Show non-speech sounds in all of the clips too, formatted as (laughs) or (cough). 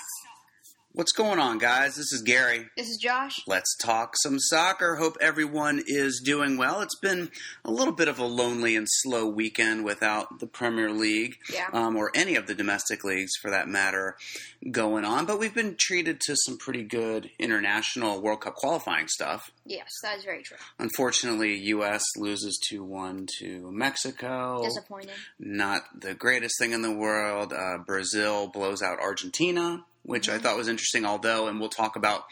livestock What's going on, guys? This is Gary. This is Josh. Let's talk some soccer. Hope everyone is doing well. It's been a little bit of a lonely and slow weekend without the Premier League, Yeah. um, or any of the domestic leagues for that matter, going on. But we've been treated to some pretty good international World Cup qualifying stuff. Yes, that is very true. Unfortunately, U.S. loses 2 1 to Mexico. Disappointing. not the greatest thing in the world. Uh, Brazil blows out Argentina, which I thought was interesting. Although, and we'll talk about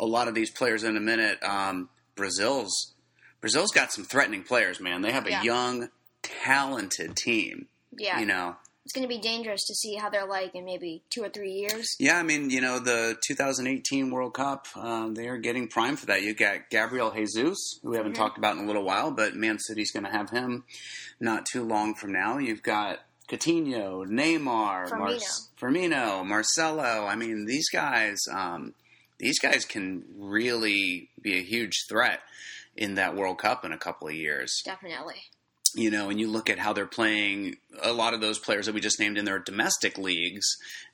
a lot of these players in a minute. Um, Brazil's Brazil's got some threatening players, man. They have a Yeah. young, talented team. Yeah. You know, It's going to be dangerous to see how they're like in maybe two or three years. yeah. I mean, you know, the 2018 World Cup, um, they are getting primed for that. You got Gabriel Jesus, who we haven't Mhm. talked about in a little while, but Man City's going to have him not too long from now. You've got Coutinho, Neymar, Firmino. Firmino, Marcelo. I mean, these guys, um, these guys can really be a huge threat in that World Cup in a couple of years. Definitely. You know, and you look at how they're playing a lot of those players that we just named in their domestic leagues,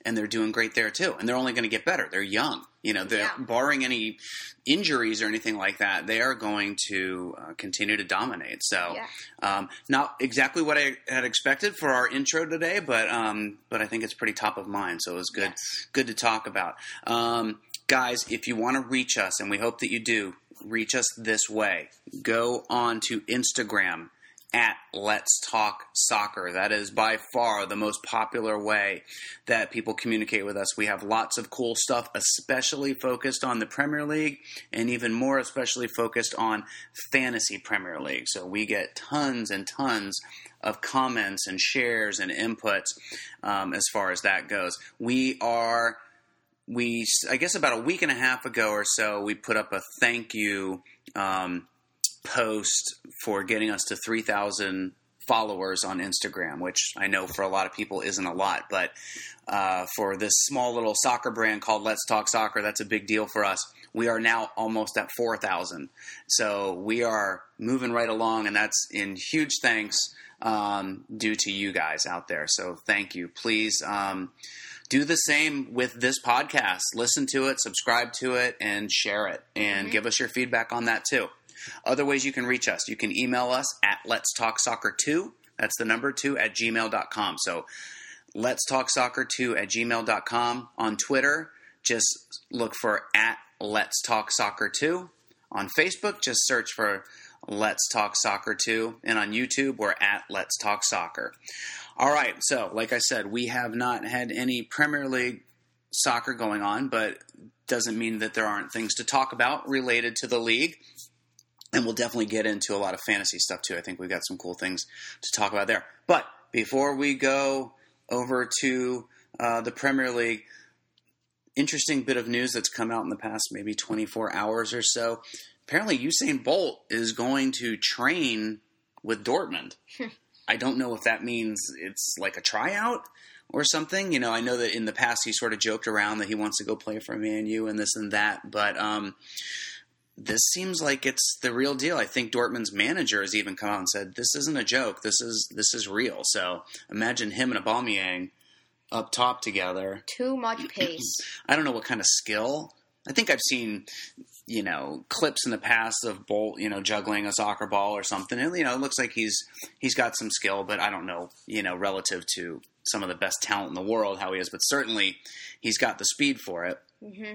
and they're doing great there too. And they're only going to get better. They're young. You know, they're Yeah. barring any injuries or anything like that, they are going to uh, continue to dominate. So, Yeah. um, not exactly what I had expected for our intro today, but um, but I think it's pretty top of mind. So it was good Yes. good to talk about. Um, guys, if you want to reach us, and we hope that you do, reach us this way. Go on to Instagram at Let's Talk Soccer. That is by far the most popular way that people communicate with us. We have lots of cool stuff, especially focused on the Premier League, and even more especially focused on fantasy Premier League. So we get tons and tons of comments and shares and inputs um, as far as that goes. We are we I guess about a week and a half ago or so we put up a thank you um, post for getting us to 3,000 followers on Instagram, which I know for a lot of people isn't a lot, but uh, for this small little soccer brand called Let's Talk Soccer, that's a big deal for us. We are now almost at 4,000. So we are moving right along, and that's in huge thanks um, due to you guys out there. So thank you. Please. Um, do the same with this podcast. Listen to it, subscribe to it, and share it. And Mhm. give us your feedback on that too. Other ways you can reach us. You can email us at let's talk soccer 2. That's the number 2 at gmail.com. So let's talk soccer 2 at gmail.com. On Twitter, just look for at let's talk soccer 2. On Facebook, just search for let's talk soccer 2. And on YouTube, we're at let's talk soccer. All right, so like I said, we have not had any Premier League soccer going on, but doesn't mean that there aren't things to talk about related to the league. And we'll definitely get into a lot of fantasy stuff too. I think we've got some cool things to talk about there. But before we go over to uh, the Premier League, interesting bit of news that's come out in the past maybe 24 hours or so. Apparently, Usain Bolt is going to train with Dortmund. I don't know if that means it's like a tryout or something. You know, I know that in the past he sort of joked around that he wants to go play for Man U and this and that, but um, this seems like it's the real deal. I think Dortmund's manager has even come out and said this isn't a joke. This is this is real. So imagine him and Aubameyang up top together. Too much (clears throat) pace. I don't know what kind of skill. I think I've seen, you know, clips in the past of Bolt, you know, juggling a soccer ball or something. And you know, it looks like he's he's got some skill, but I don't know, you know, relative to some of the best talent in the world how he is. But certainly, he's got the speed for it. hmm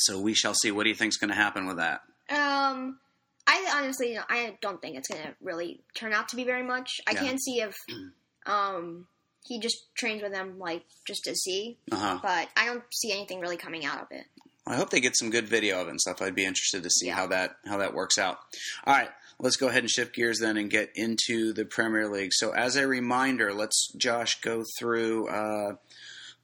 So we shall see. What do you think's going to happen with that? Um, I honestly, I don't think it's gonna really turn out to be very much. I Yeah. can see if, (clears throat) um, he just trains with them like just to see, Uh huh. but I don't see anything really coming out of it. I hope they get some good video of it and stuff. I'd be interested to see Yeah. how that how that works out. All right, let's go ahead and shift gears then and get into the Premier League. So, as a reminder, let's Josh go through uh,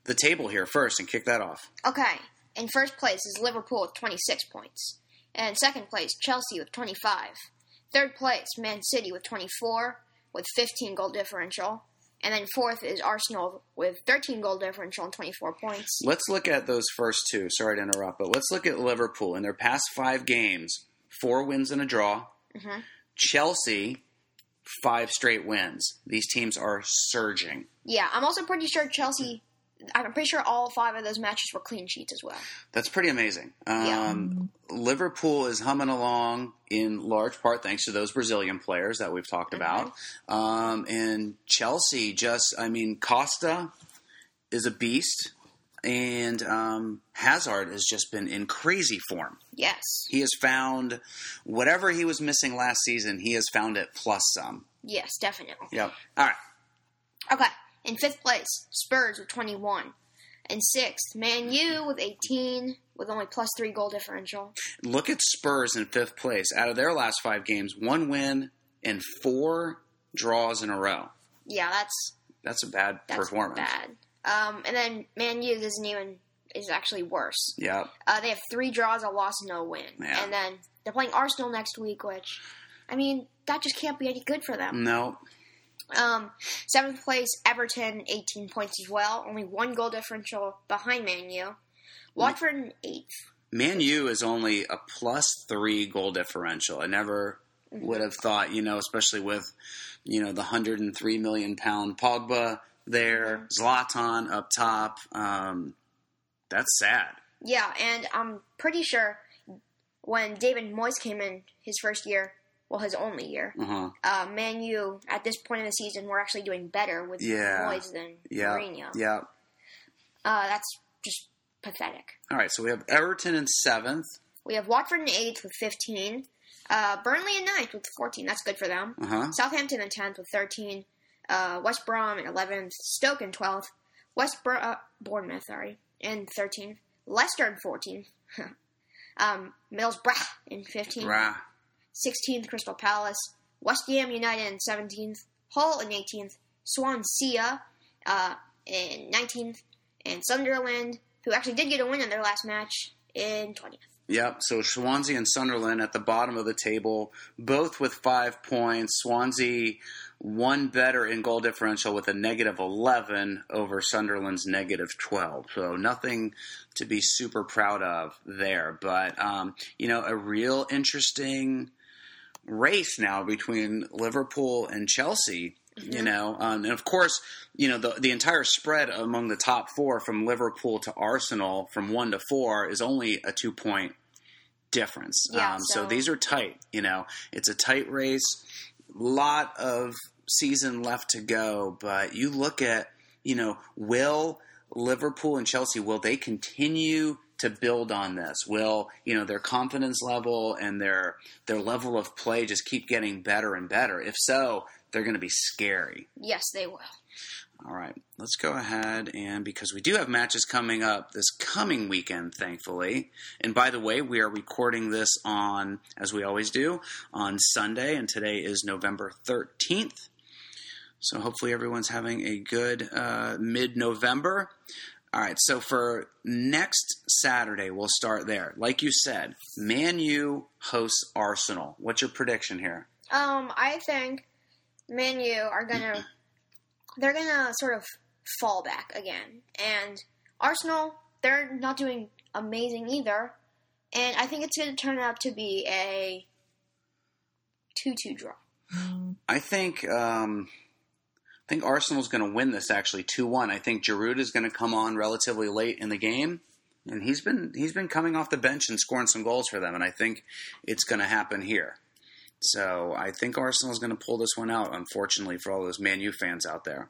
the table here first and kick that off. Okay, in first place is Liverpool with 26 points. And second place, Chelsea with 25. Third place, Man City with 24, with 15 goal differential. And then fourth is Arsenal with 13 goal differential and 24 points. Let's look at those first two. Sorry to interrupt, but let's look at Liverpool in their past five games: four wins and a draw. Mhm. Chelsea, five straight wins. These teams are surging. Yeah, I'm also pretty sure Chelsea, I'm pretty sure all five of those matches were clean sheets as well. That's pretty amazing. Um, Liverpool is humming along in large part thanks to those Brazilian players that we've talked about. Um, and Chelsea just, I mean, Costa is a beast, and um, Hazard has just been in crazy form. Yes. He has found whatever he was missing last season, he has found it plus some. Yes, definitely. Yep. All right. Okay. In fifth place, Spurs with 21. In sixth, Man U with 18, with only plus three goal differential. Look at Spurs in fifth place. Out of their last five games, one win and four draws in a row. Yeah, that's That's a bad that's performance. bad. Um, and then Man U isn't even is actually worse. Yep. Uh, they have three draws, a loss, no win. Yeah. And then they're playing Arsenal next week, which, I mean, that just can't be any good for them. No. Um, seventh place, Everton, 18 points as well. Only one goal differential behind Man U. Watford in eighth. Man U is only a plus three goal differential. I never would have thought, you know, especially with, you know, the 103 million pound Pogba there, Zlatan up top. Um, that's sad. Yeah, and I'm pretty sure when David Moyes came in his first year, well, his only year, Uh-huh. uh, Man U at this point in the season we're actually doing better with Yeah. Moyes than Yeah. Mourinho. Yeah. Uh, that's just pathetic. All right. So we have Everton in seventh. We have Watford in eighth with 15. Uh, Burnley in ninth with 14. That's good for them. Uh huh. Southampton in 10th with 13. Uh, West Brom in 11th. Stoke in 12th. West Bur- uh, Bournemouth, sorry, in 13th. Leicester in 14th. (laughs) um, Middlesbrough in 15th. Rah. 16th, Crystal Palace. West Ham United in 17th. Hull in 18th. Swansea uh, in 19th. And Sunderland, who actually did get a win in their last match, in 20th. Yep. So Swansea and Sunderland at the bottom of the table, both with five points. Swansea one better in goal differential with a negative 11 over Sunderland's negative 12. So nothing to be super proud of there. But, um, you know, a real interesting race now between Liverpool and Chelsea. You know, um, and of course, you know the the entire spread among the top four from Liverpool to Arsenal from one to four is only a two point difference. Yeah, um, so, so- these are tight. You know, it's a tight race. Lot of season left to go, but you look at you know will Liverpool and Chelsea will they continue to build on this? Will you know their confidence level and their their level of play just keep getting better and better? If so, they're going to be scary. Yes, they will. All right, let's go ahead and because we do have matches coming up this coming weekend, thankfully. And by the way, we are recording this on, as we always do, on Sunday, and today is November 13th. So hopefully everyone's having a good uh, mid November. All right, so for next Saturday, we'll start there. Like you said, Man U hosts Arsenal. What's your prediction here? Um, I think Man U are gonna (clears throat) they're gonna sort of fall back again, and Arsenal they're not doing amazing either, and I think it's gonna turn out to be a two-two draw. I think um, I think Arsenal's going to win this actually two one. I think Giroud is going to come on relatively late in the game, and he's been he's been coming off the bench and scoring some goals for them, and I think it's going to happen here. So I think Arsenal's going to pull this one out. Unfortunately for all those Man U fans out there,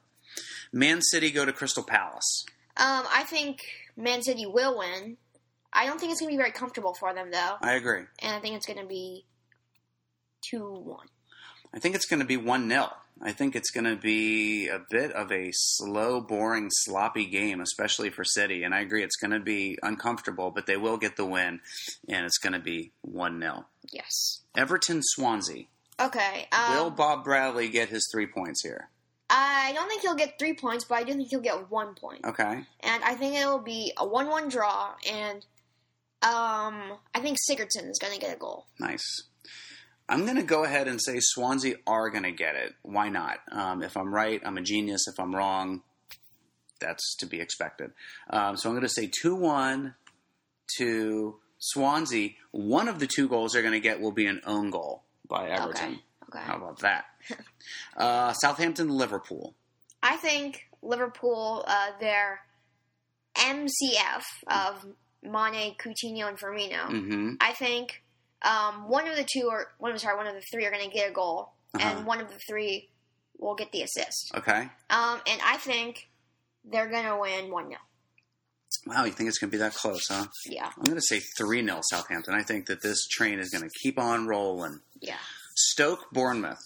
Man City go to Crystal Palace. Um, I think Man City will win. I don't think it's gonna be very comfortable for them though, I agree. and I think it's gonna be two-one. I think it's going to be 1 0. I think it's going to be a bit of a slow, boring, sloppy game, especially for City. And I agree, it's going to be uncomfortable, but they will get the win, and it's going to be 1 0. Yes. Everton Swansea. Okay. Um, will Bob Bradley get his three points here? I don't think he'll get three points, but I do think he'll get one point. Okay. and I think it'll be a one-one draw. And um, I think Sigurdsson is going to get a goal. Nice. I'm going to go ahead and say Swansea are going to get it. Why not? Um, if I'm right, I'm a genius. If I'm wrong, that's to be expected. Um, so I'm going to say 2 1 to Swansea. One of the two goals they're going to get will be an own goal by Everton. Okay. Okay. How about that? (laughs) uh, Southampton Liverpool. I think Liverpool, uh, they're MCF of Mane, Coutinho, and Firmino. Mm-hmm. I think um, one of the two or one of sorry, one of the three are going to get a goal, Uh-huh. and one of the three will get the assist. Okay. Um, and I think they're going to win one 0 Wow, you think it's going to be that close, huh? Yeah, I'm going to say 3 0 Southampton. I think that this train is going to keep on rolling. yeah. Stoke, Bournemouth.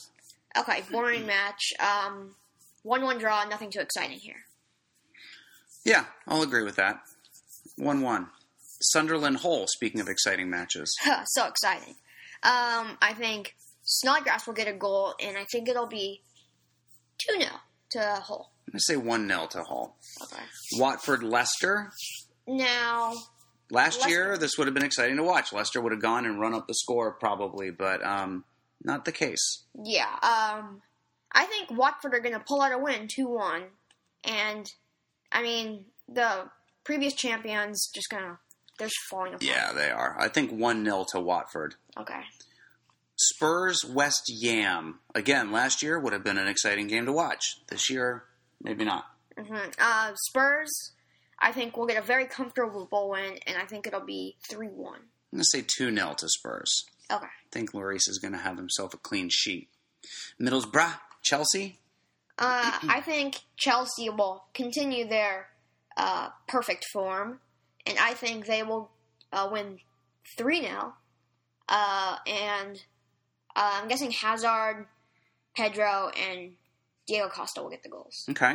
Okay, boring match. Um, one one draw. Nothing too exciting here. Yeah, I'll agree with that. 1 1. Sunderland, Hull, speaking of exciting matches. (laughs) so exciting. Um, I think Snodgrass will get a goal, and I think it'll be two 0 to Hull. I'm going to say 1 0 to Hull. Okay. Watford, Leicester. Now, Last Leicester- year, this would have been exciting to watch. Leicester would have gone and run up the score probably, but um, not the case. yeah. Um, I think Watford are going to pull out a win, two one, and I mean the previous champions just gonna they're just falling apart. Yeah, they are. I think 1 0 to Watford. Okay. Spurs, West Ham. Again, last year would have been an exciting game to watch. This year, maybe not. hmm Uh, Spurs, I think will get a very comfortable bowl win, and I think it'll be three one. I'm going to say 2 0 to Spurs. Okay. I think Lloris is going to have himself a clean sheet. Middlesbrough, Chelsea. Uh, I think Chelsea will continue their uh, perfect form, and I think they will uh, win 3 0. Uh, and uh, I'm guessing Hazard, Pedro, and Diego Costa will get the goals. Okay.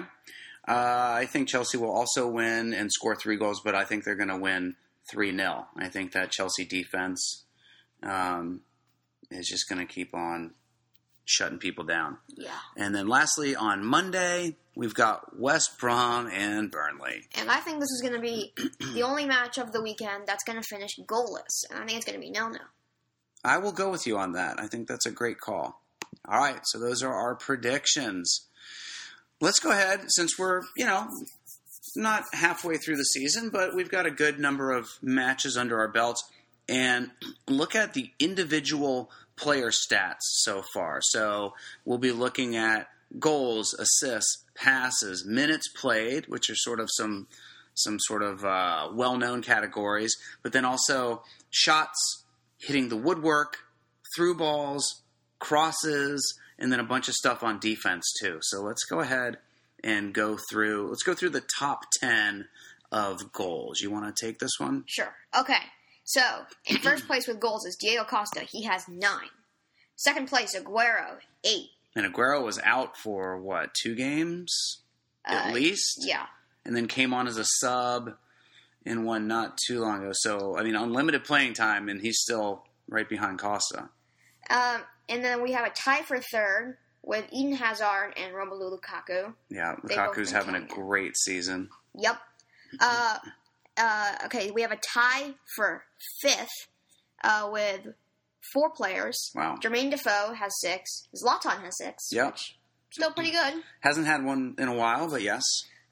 Uh, I think Chelsea will also win and score three goals, but I think they're going to win 3 0. I think that Chelsea defense um, is just going to keep on shutting people down. Yeah. And then lastly, on Monday, we've got West Brom and Burnley. And I think this is going to be the only match of the weekend that's going to finish goalless. And I think it's going to be nil nil. I will go with you on that. I think that's a great call. All right, so those are our predictions. Let's go ahead, since we're, you know, not halfway through the season, but we've got a good number of matches under our belts, and look at the individual player stats so far. So we'll be looking at goals, assists, passes, minutes played, which are sort of some some sort of uh, well-known categories, but then also shots, hitting the woodwork, through balls, crosses, and then a bunch of stuff on defense too. So let's go ahead and go through. Let's go through the top ten of goals. You want to take this one? Sure. Okay. So, in first (clears throat) place with goals is Diego Costa. He has nine. Second place, Aguero, eight. And Aguero was out for what two games at Uh, least, Yeah. and then came on as a sub in one not too long ago. So I mean, unlimited playing time, and he's still right behind Costa. Um, and then we have a tie for third with Eden Hazard and Romelu Lukaku. Yeah, Lukaku's having a great season. Yep. Uh, uh, okay, we have a tie for fifth uh, with four players. Wow. Jermaine Defoe has six. Zlatan has six. Yep. Still pretty good. Hasn't had one in a while, but yes,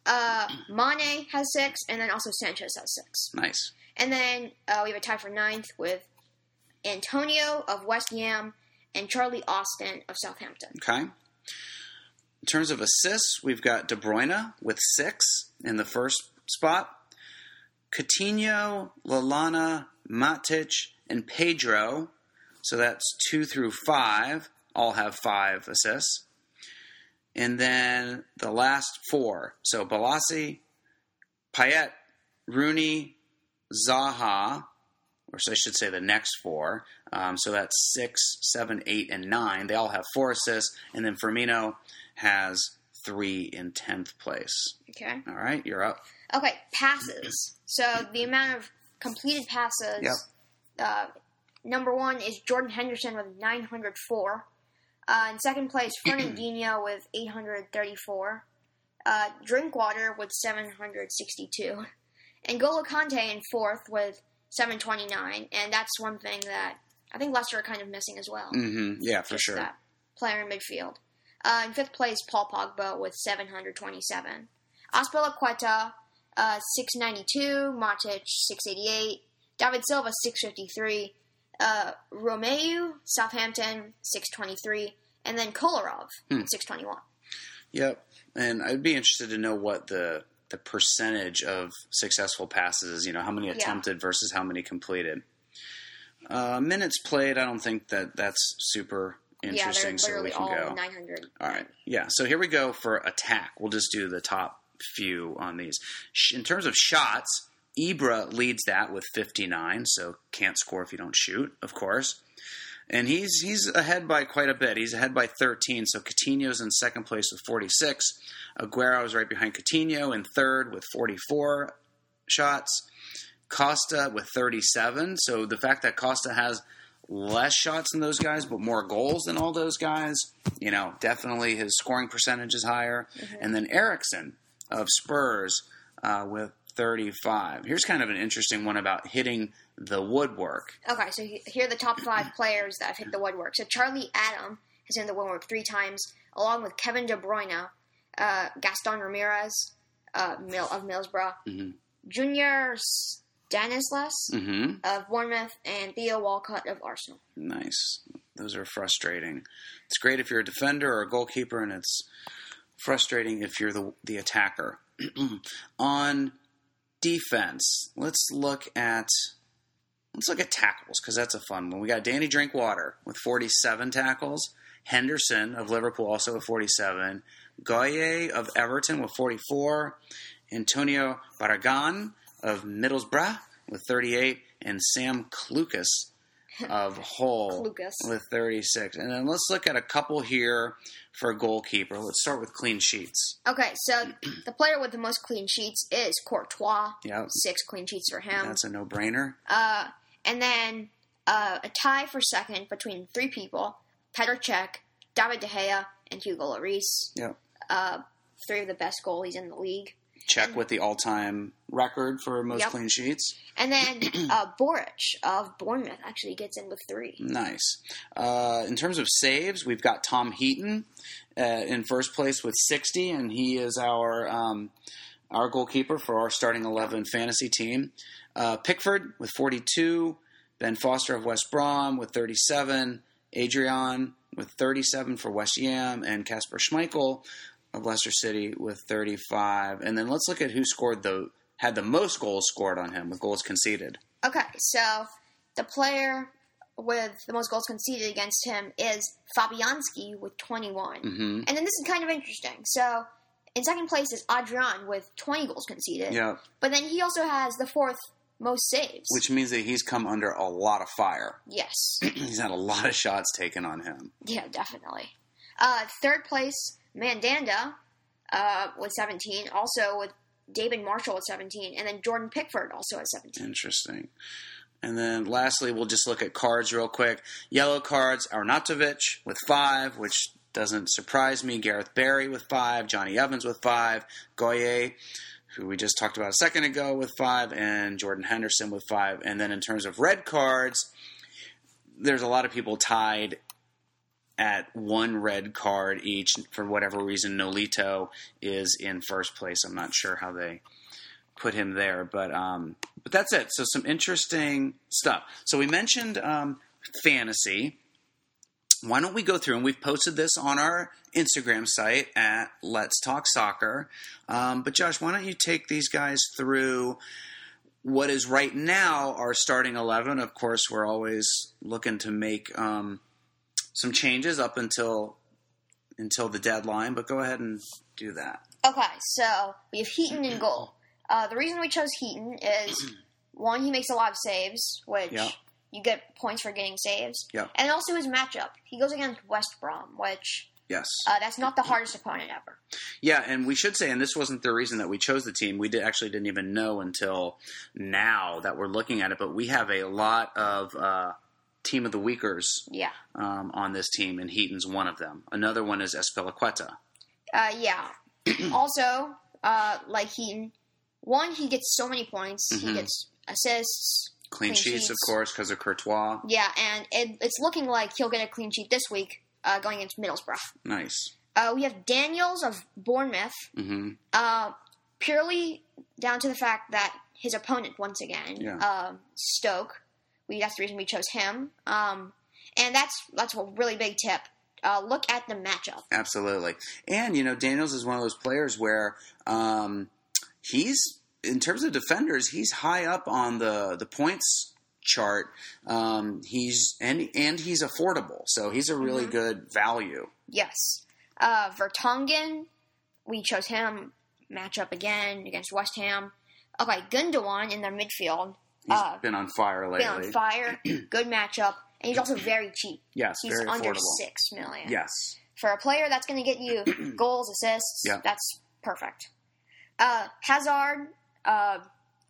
Uh, Mane has six, and then also Sanchez has six. nice. And then uh, we have a tie for ninth with Antonio of West Ham and Charlie Austin of Southampton. Okay. In terms of assists, we've got De Bruyne with six in the first spot. Coutinho, Lallana, Matic, and Pedro. So that's two through five. All have five assists. And then the last four. So Balassi, Payet, Rooney, Zaha, or so I should say the next four. Um, so that's six, seven, eight, and nine. They all have four assists, and then Firmino has three in tenth place. Okay. All right, you're up. Okay, passes. So the amount of completed passes. Yep. Uh, number one is Jordan Henderson with 904. Uh, in second place, (clears throat) Fernandinho with 834. Uh, Drinkwater with 762. And Golo Kante in fourth with 729. And that's one thing that I think Leicester are kind of missing as well. Mm-hmm. Yeah, for Just sure. That player in midfield. Uh, in fifth place, Paul Pogba with 727. Azpilicueta, uh, 692. Matic, 688. David Silva, 653. Uh, Romeu, Southampton, 623. And then Kolarov, Hmm. 621. Yep. And I'd be interested to know what the the percentage of successful passes. You know, how many attempted versus how many completed. Uh, minutes played, I don't think that that's super interesting. yeah, so we can go. 900. All right. Yeah. So here we go for attack. We'll just do the top few on these. In terms of shots, Ibra leads that with 59, so can't score if you don't shoot, of course. And he's he's ahead by quite a bit. He's ahead by 13. So Coutinho's in second place with 46. Aguero is right behind Coutinho in third with 44 shots. Costa with 37. So the fact that Costa has less shots than those guys, but more goals than all those guys, you know, definitely his scoring percentage is higher. Mm-hmm. And then Eriksen of Spurs uh, with 35. Here's kind of an interesting one about hitting the woodwork. Okay, so here are the top five players that have hit the woodwork. So Charlie Adam has hit the woodwork three times, along with Kevin De Bruyne, uh, Gaston Ramirez uh, Mil- of Middlesbrough, Mhm. Junior Stanislas hmm of Bournemouth, and Theo Walcott of Arsenal. Nice. Those are frustrating. It's great if you're a defender or a goalkeeper, and it's frustrating if you're the the attacker. (clears throat) On defense, let's look at let's look at tackles because that's a fun one. We got Danny Drinkwater with 47 tackles, Henderson of Liverpool also with 47, Gueye of Everton with 44, Antonio Barragan of Middlesbrough with 38, and Sam Clucas of Hull Lucas. with 36. And then let's look at a couple here for a goalkeeper. Let's start with clean sheets. Okay, so (clears throat) the player with the most clean sheets is Courtois. Yeah, Six clean sheets for him. that's a no-brainer. Uh, and then uh, a tie for second between three people: Petr Cech, David De Gea, and Hugo Lloris. Yeah. Uh, three of the best goalies in the league. Cech with the all-time record for most Yep. clean sheets. And then (clears throat) uh, Boruc of Bournemouth actually gets in with three. Nice. Uh, in terms of saves, we've got Tom Heaton uh, in first place with 60, and he is our um, our goalkeeper for our starting 11 fantasy team. Uh, Pickford with 42, Ben Foster of West Brom with 37, Adrian with 37 for West Ham, and Kasper Schmeichel of Leicester City with 35. And then let's look at who scored the had the most goals scored on him with goals conceded. Okay, so the player with the most goals conceded against him is Fabianski with 21. hmm And then this is kind of interesting. So in second place is Adrian with 20 goals conceded. Yeah, But then he also has the fourth most saves. which means that he's come under a lot of fire. yes. (clears throat) he's had a lot of shots taken on him. yeah, definitely. Uh, third place, Mandanda uh, with 17. Also with David Marshall at 17. And then Jordan Pickford also at 17. Interesting. And then lastly, we'll just look at cards real quick. Yellow cards, Arnautovic with five, which doesn't surprise me. Gareth Barry with five, Jonny Evans with five, Gueye, who we just talked about a second ago, with five, and Jordan Henderson with five. And then in terms of red cards, there's a lot of people tied at one red card each. For whatever reason, Nolito is in first place. I'm not sure how they put him there, but um, but that's it. So some interesting stuff. So we mentioned um, fantasy. Why don't we go through and we've posted this on our Instagram site at Let's Talk Soccer. Um, but Josh, why don't you take these guys through what is right now our starting eleven? Of course, we're always looking to make um, some changes up until until the deadline. But go ahead and do that. Okay, so we have Heaton in goal. Uh, the reason we chose Heaton is (clears throat) one, he makes a lot of saves, which Yeah. you get points for getting saves. Yeah. And also his matchup. He goes against West Brom, which Yes. uh, that's not the hardest opponent ever. Yeah, and we should say, and this wasn't the reason that we chose the team. We did, actually didn't even know until now that we're looking at it. But we have a lot of uh, team of the weakers Yeah. um, on this team, and Heaton's one of them. Another one is Azpilicueta. Uh, yeah. (clears throat) also, uh, like Heaton, one, he gets so many points. He Mhm. gets assists. Clean, Clean sheets, of course, because of Courtois. Yeah, and it, it's looking like he'll get a clean sheet this week uh, going against Middlesbrough. Nice. Uh, we have Daniels of Bournemouth. Mm-hmm. Uh, purely down to the fact that his opponent, once again, Yeah. um, Stoke. We that's the reason we chose him. Um, and that's that's a really big tip. Uh, look at the matchup. Absolutely. And, you know, Daniels is one of those players where um, he's in terms of defenders, he's high up on the the points chart. Um, he's and and he's affordable, so he's a really Mhm. good value. Yes. Uh, Vertonghen, we chose him. Matchup again against West Ham. Okay, Gundogan in their midfield. He's Uh, been on fire been lately. on fire. (clears throat) Good matchup. And he's also very cheap. Yes, He's under affordable. six million. Yes, For a player that's going to get you (clears throat) goals, assists, Yeah. that's perfect. Uh, Hazard, uh,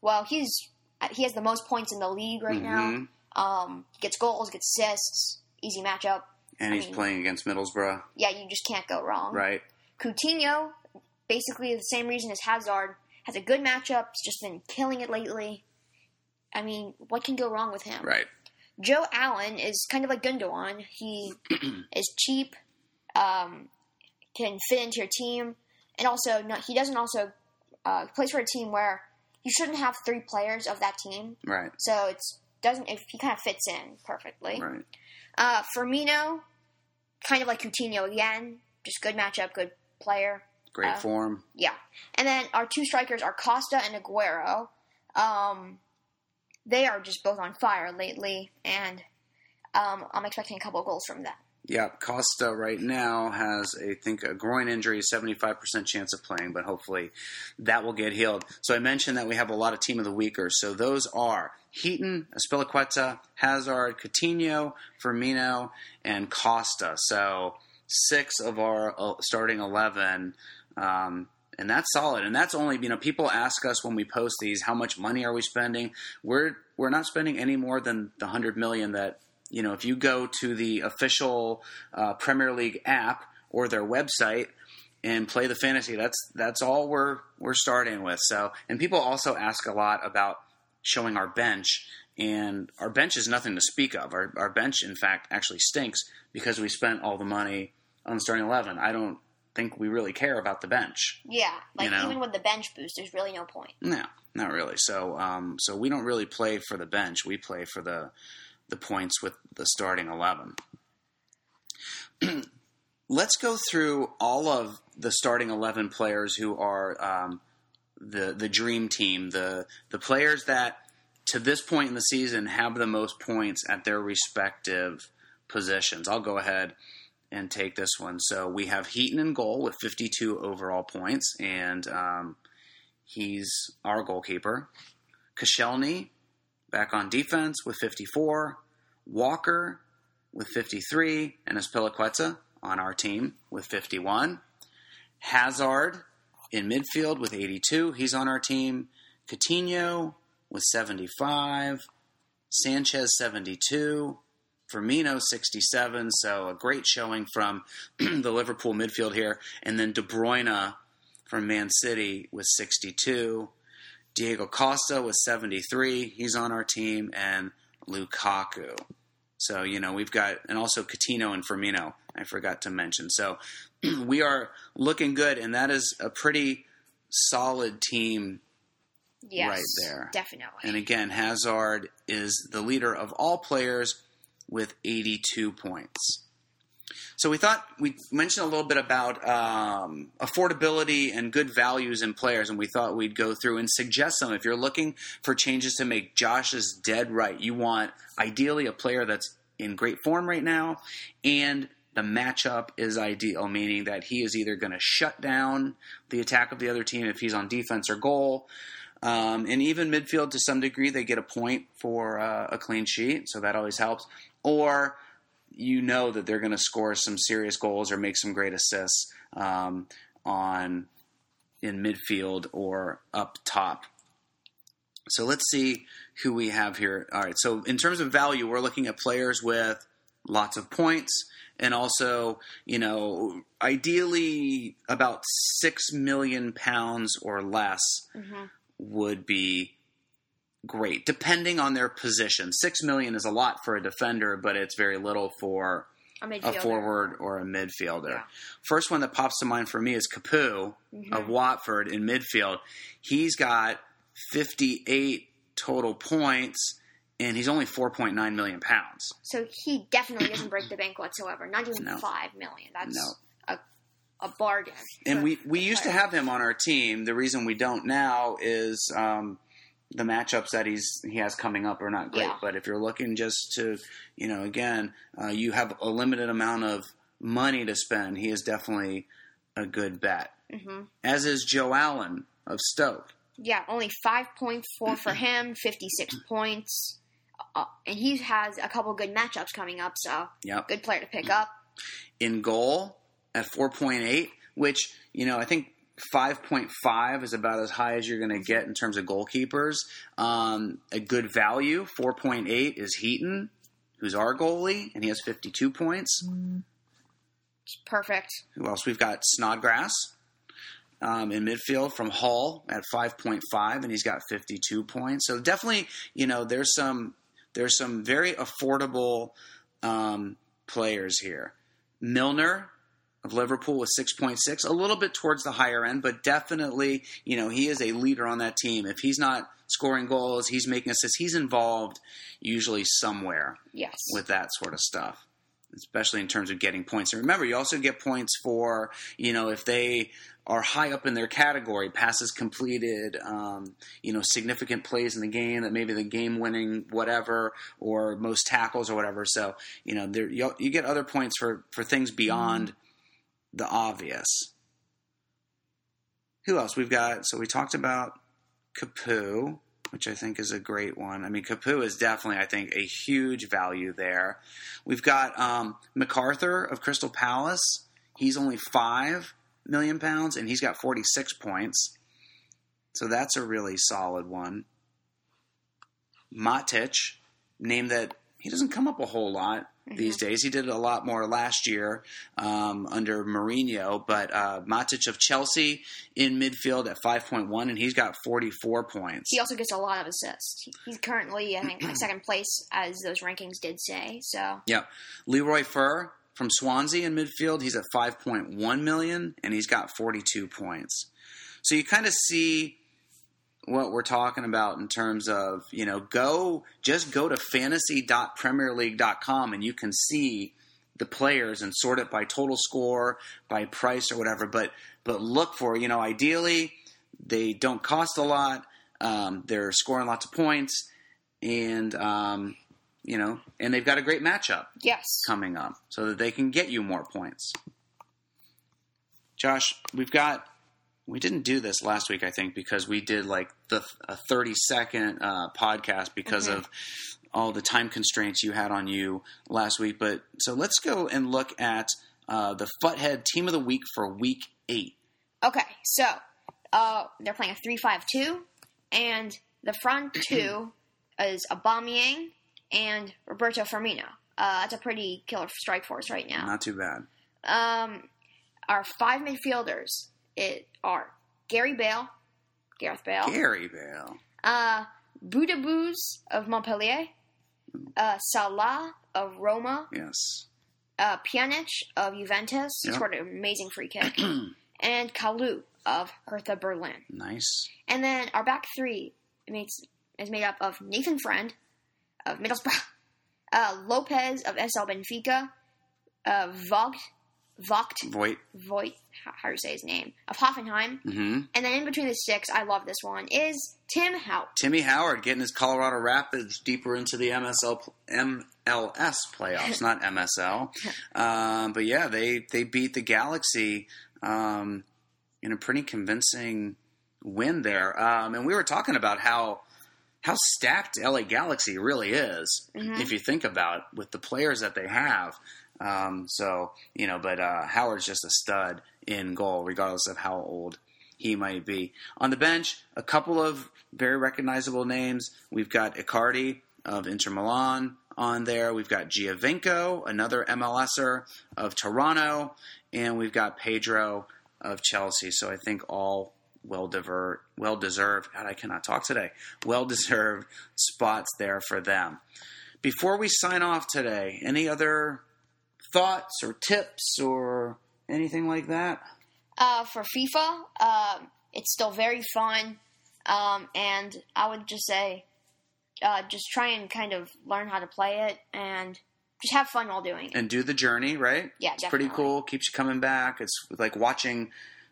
well, he's he has the most points in the league right Mhm. now. Um, gets goals, gets assists, easy matchup. and I he's mean- playing against Middlesbrough, Yeah, you just can't go wrong. right? Coutinho, basically the same reason as Hazard, has a good matchup. He's just been killing it lately. I mean, what can go wrong with him? Right. Joe Allen is kind of like Gundogan. He (clears throat) is cheap, um, can fit into your team, and also no, he doesn't also uh, plays for a team where you shouldn't have three players of that team. Right. So it's doesn't if he kind of fits in perfectly. Right. Uh, Firmino, kind of like Coutinho again, just good matchup, good player. Great Uh, form. Yeah. And then our two strikers are Costa and Aguero. Um, they are just both on fire lately, and um, I'm expecting a couple of goals from them. Yeah, Costa right now has, I think, a groin injury, 75% chance of playing, but hopefully that will get healed. So I mentioned that we have a lot of team of the weekers. So those are Heaton, Azpilicueta, Hazard, Coutinho, Firmino, and Costa. So six of our uh, starting 11. Um, and that's solid. And that's only, you know, people ask us when we post these, how much money are we spending? We're, we're not spending any more than the 100 million that you know, if you go to the official uh, Premier League app or their website and play the fantasy, that's that's all we're we're starting with. So, and people also ask a lot about showing our bench, and our bench is nothing to speak of. Our our bench, in fact, actually stinks because we spent all the money on starting eleven. I don't think we really care about the bench. Yeah, like You know? even with the bench boost, there's really no point. No, not really. So, um, so we don't really play for the bench. We play for the the points with the starting eleven. (clears throat) Let's go through all of the starting eleven players who are um, the the dream team, the the players that to this point in the season have the most points at their respective positions. I'll go ahead and take this one. So we have Heaton in goal with 52 overall points, and um, he's our goalkeeper. Koscielny back on defense with 54. Walker with 53, and Azpilicueta on our team with 51. Hazard in midfield with 82. He's on our team. Coutinho with 75. Sanchez 72. Firmino 67. So a great showing from (clears throat) the Liverpool midfield here. And then De Bruyne from Man City with 62. Diego Costa with 73. He's on our team. And Lukaku. So, you know, we've got, and also Coutinho and Firmino, I forgot to mention. So (clears throat) we are looking good, and that is a pretty solid team. Yes, Right there. definitely. And again, Hazard is the leader of all players with 82 points. So we thought we mentioned a little bit about um, affordability and good values in players, and we thought we'd go through and suggest some. If you're looking for changes to make Josh's dead right, you want ideally a player that's in great form right now, and the matchup is ideal, meaning that he is either going to shut down the attack of the other team if he's on defense or goal. Um, and even midfield to some degree, they get a point for uh, a clean sheet, so that always helps. Or you know that they're going to score some serious goals or make some great assists um, on in midfield or up top. So let's see who we have here. All right. So in terms of value, we're looking at players with lots of points and also, you know, ideally about six million pounds or less hmm would be great, depending on their position. Six million is a lot for a defender, but it's very little for A a forward or a midfielder. Yeah. First one that pops to mind for me is Capoue Mhm. of Watford in midfield. He's got 58 total points, and he's only 4.9 million pounds. So he definitely doesn't break the bank whatsoever. Not even No. five million. That's No. a a bargain. And we, we used to have him on our team. The reason we don't now is um, the matchups that he's he has coming up are not great. Yeah. But if you're looking just to, you know, again, uh, you have a limited amount of money to spend. He is definitely a good bet. Mhm. As is Joe Allen of Stoke. Yeah, only 5.4 for (clears throat) him, 56 points. Uh, and he has a couple good matchups coming up, so Yep. good player to pick up. in goal at 4.8, which, you know, I think 5.5 is about as high as you're going to get in terms of goalkeepers. Um, a good value, 4.8, is Heaton, who's our goalie, and he has 52 points. Perfect. Who else? We've got Snodgrass um, in midfield from Hull at 5.5, and he's got 52 points. So definitely, you know, there's some there's some very affordable um, players here. Milner of Liverpool with 6.6, a little bit towards the higher end, but definitely, you know, he is a leader on that team. If he's not scoring goals, he's making assists, he's involved usually somewhere Yes. with that sort of stuff, especially in terms of getting points. And remember, you also get points for, you know, if they are high up in their category, passes completed, um, you know, significant plays in the game that maybe the game winning whatever or most tackles or whatever. So, you know, there, you, you get other points for, for things beyond the obvious. Who else? We've got, so we talked about Capoue, which I think is a great one. I mean, Capoue is definitely, I think, a huge value there. We've got um, McArthur of Crystal Palace. He's only five million pounds, and he's got forty-six points. So that's a really solid one. Matic, name that he doesn't come up a whole lot these days. He did a lot more last year um, under Mourinho, but uh, Matic of Chelsea in midfield at 5.1, and he's got 44 points. He also gets a lot of assists. He's currently, I think, like second place, as those rankings did say. So, Yeah. Leroy Fer from Swansea in midfield, he's at 5.1 million and he's got 42 points. So you kind of see what we're talking about in terms of, you know, go just go to fantasy.premierleague.com and you can see the players and sort it by total score, by price or whatever, but but look for, you know, ideally they don't cost a lot, um, they're scoring lots of points and um, you know, and they've got a great matchup yes. coming up so that they can get you more points. Josh, we've got. We didn't do this last week, I think, because we did like the a thirty second uh, podcast because Mhm. of all the time constraints you had on you last week. But so let's go and look at uh, the Futhead Team of the Week for Week Eight. Okay, so uh, they're playing a three-five-two, and the front (clears throat) two is Aubameyang and Roberto Firmino. Uh, that's a pretty killer strike force right now. Not too bad. Um, our five midfielders it are Gary Bale, Gareth Bale, Gary Bale. uh, Boudebouz of Montpellier, uh, Salah of Roma, Yes. uh, Pjanic of Juventus, Yep. scored an amazing free kick, (clears throat) and Kalou of Hertha Berlin. Nice. And then our back three makes, is made up of Nathan Friend of Middlesbrough, (laughs) uh, Lopez of SL Benfica, uh, Vogt, Vogt, Voigt. Voigt, how, do you say his name, of Hoffenheim. hmm And then in between the six, I love this one, is Tim Hout. Timmy Howard getting his Colorado Rapids deeper into the MSL MLS playoffs, not (laughs) MSL. (laughs) Um, but yeah, they they beat the Galaxy um, in a pretty convincing win there. Um, and we were talking about how how stacked LA Galaxy really is, Mhm. if you think about it, with the players that they have. Um, so you know, but uh, Howard's just a stud in goal, regardless of how old he might be. On the bench, a couple of very recognizable names. We've got Icardi of Inter Milan on there. We've got Giovinco, another MLSer of Toronto, and we've got Pedro of Chelsea. So I think all well divert, well deserved. God, I cannot talk today. Well deserved spots there for them. Before we sign off today, any other thoughts or tips or anything like that? Uh, for FIFA, um, it's still very fun, um, and I would just say, uh, just try and kind of learn how to play it, and just have fun while doing it. and do the journey, right? Yeah, It's pretty cool. Keeps you coming back. It's like watching,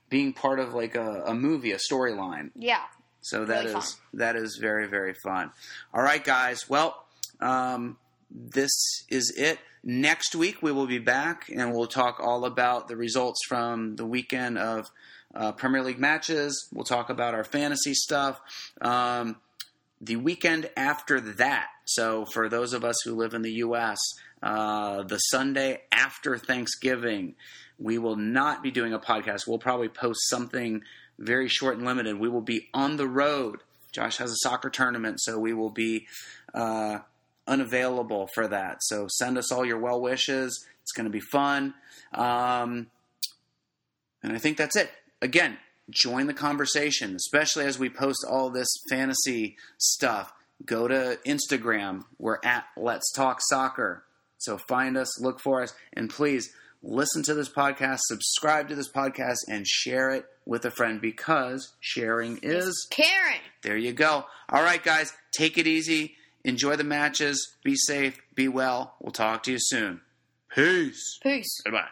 being part of like a, a movie, a storyline. Yeah. So that Really is that is very very fun. All right, guys. Well, um, this is it. Next week we will be back and we'll talk all about the results from the weekend of uh, Premier League matches. We'll talk about our fantasy stuff. Um, the weekend after that. So for those of us who live in the U.S., uh, the Sunday after Thanksgiving, we will not be doing a podcast. We'll probably post something very short and limited. We will be on the road. Josh has a soccer tournament, so we will be uh, unavailable for that. So send us all your well wishes. It's going to be fun. Um, and I think that's it. Again, join the conversation, especially as we post all this fantasy stuff. Go to Instagram. We're at Let's Talk Soccer. So find us, look for us, and please listen to this podcast, subscribe to this podcast, and share it with a friend because sharing is. Karen. There you go. All right, guys, take it easy. Enjoy the matches. Be safe. Be well. We'll talk to you soon. Peace. Peace. Goodbye.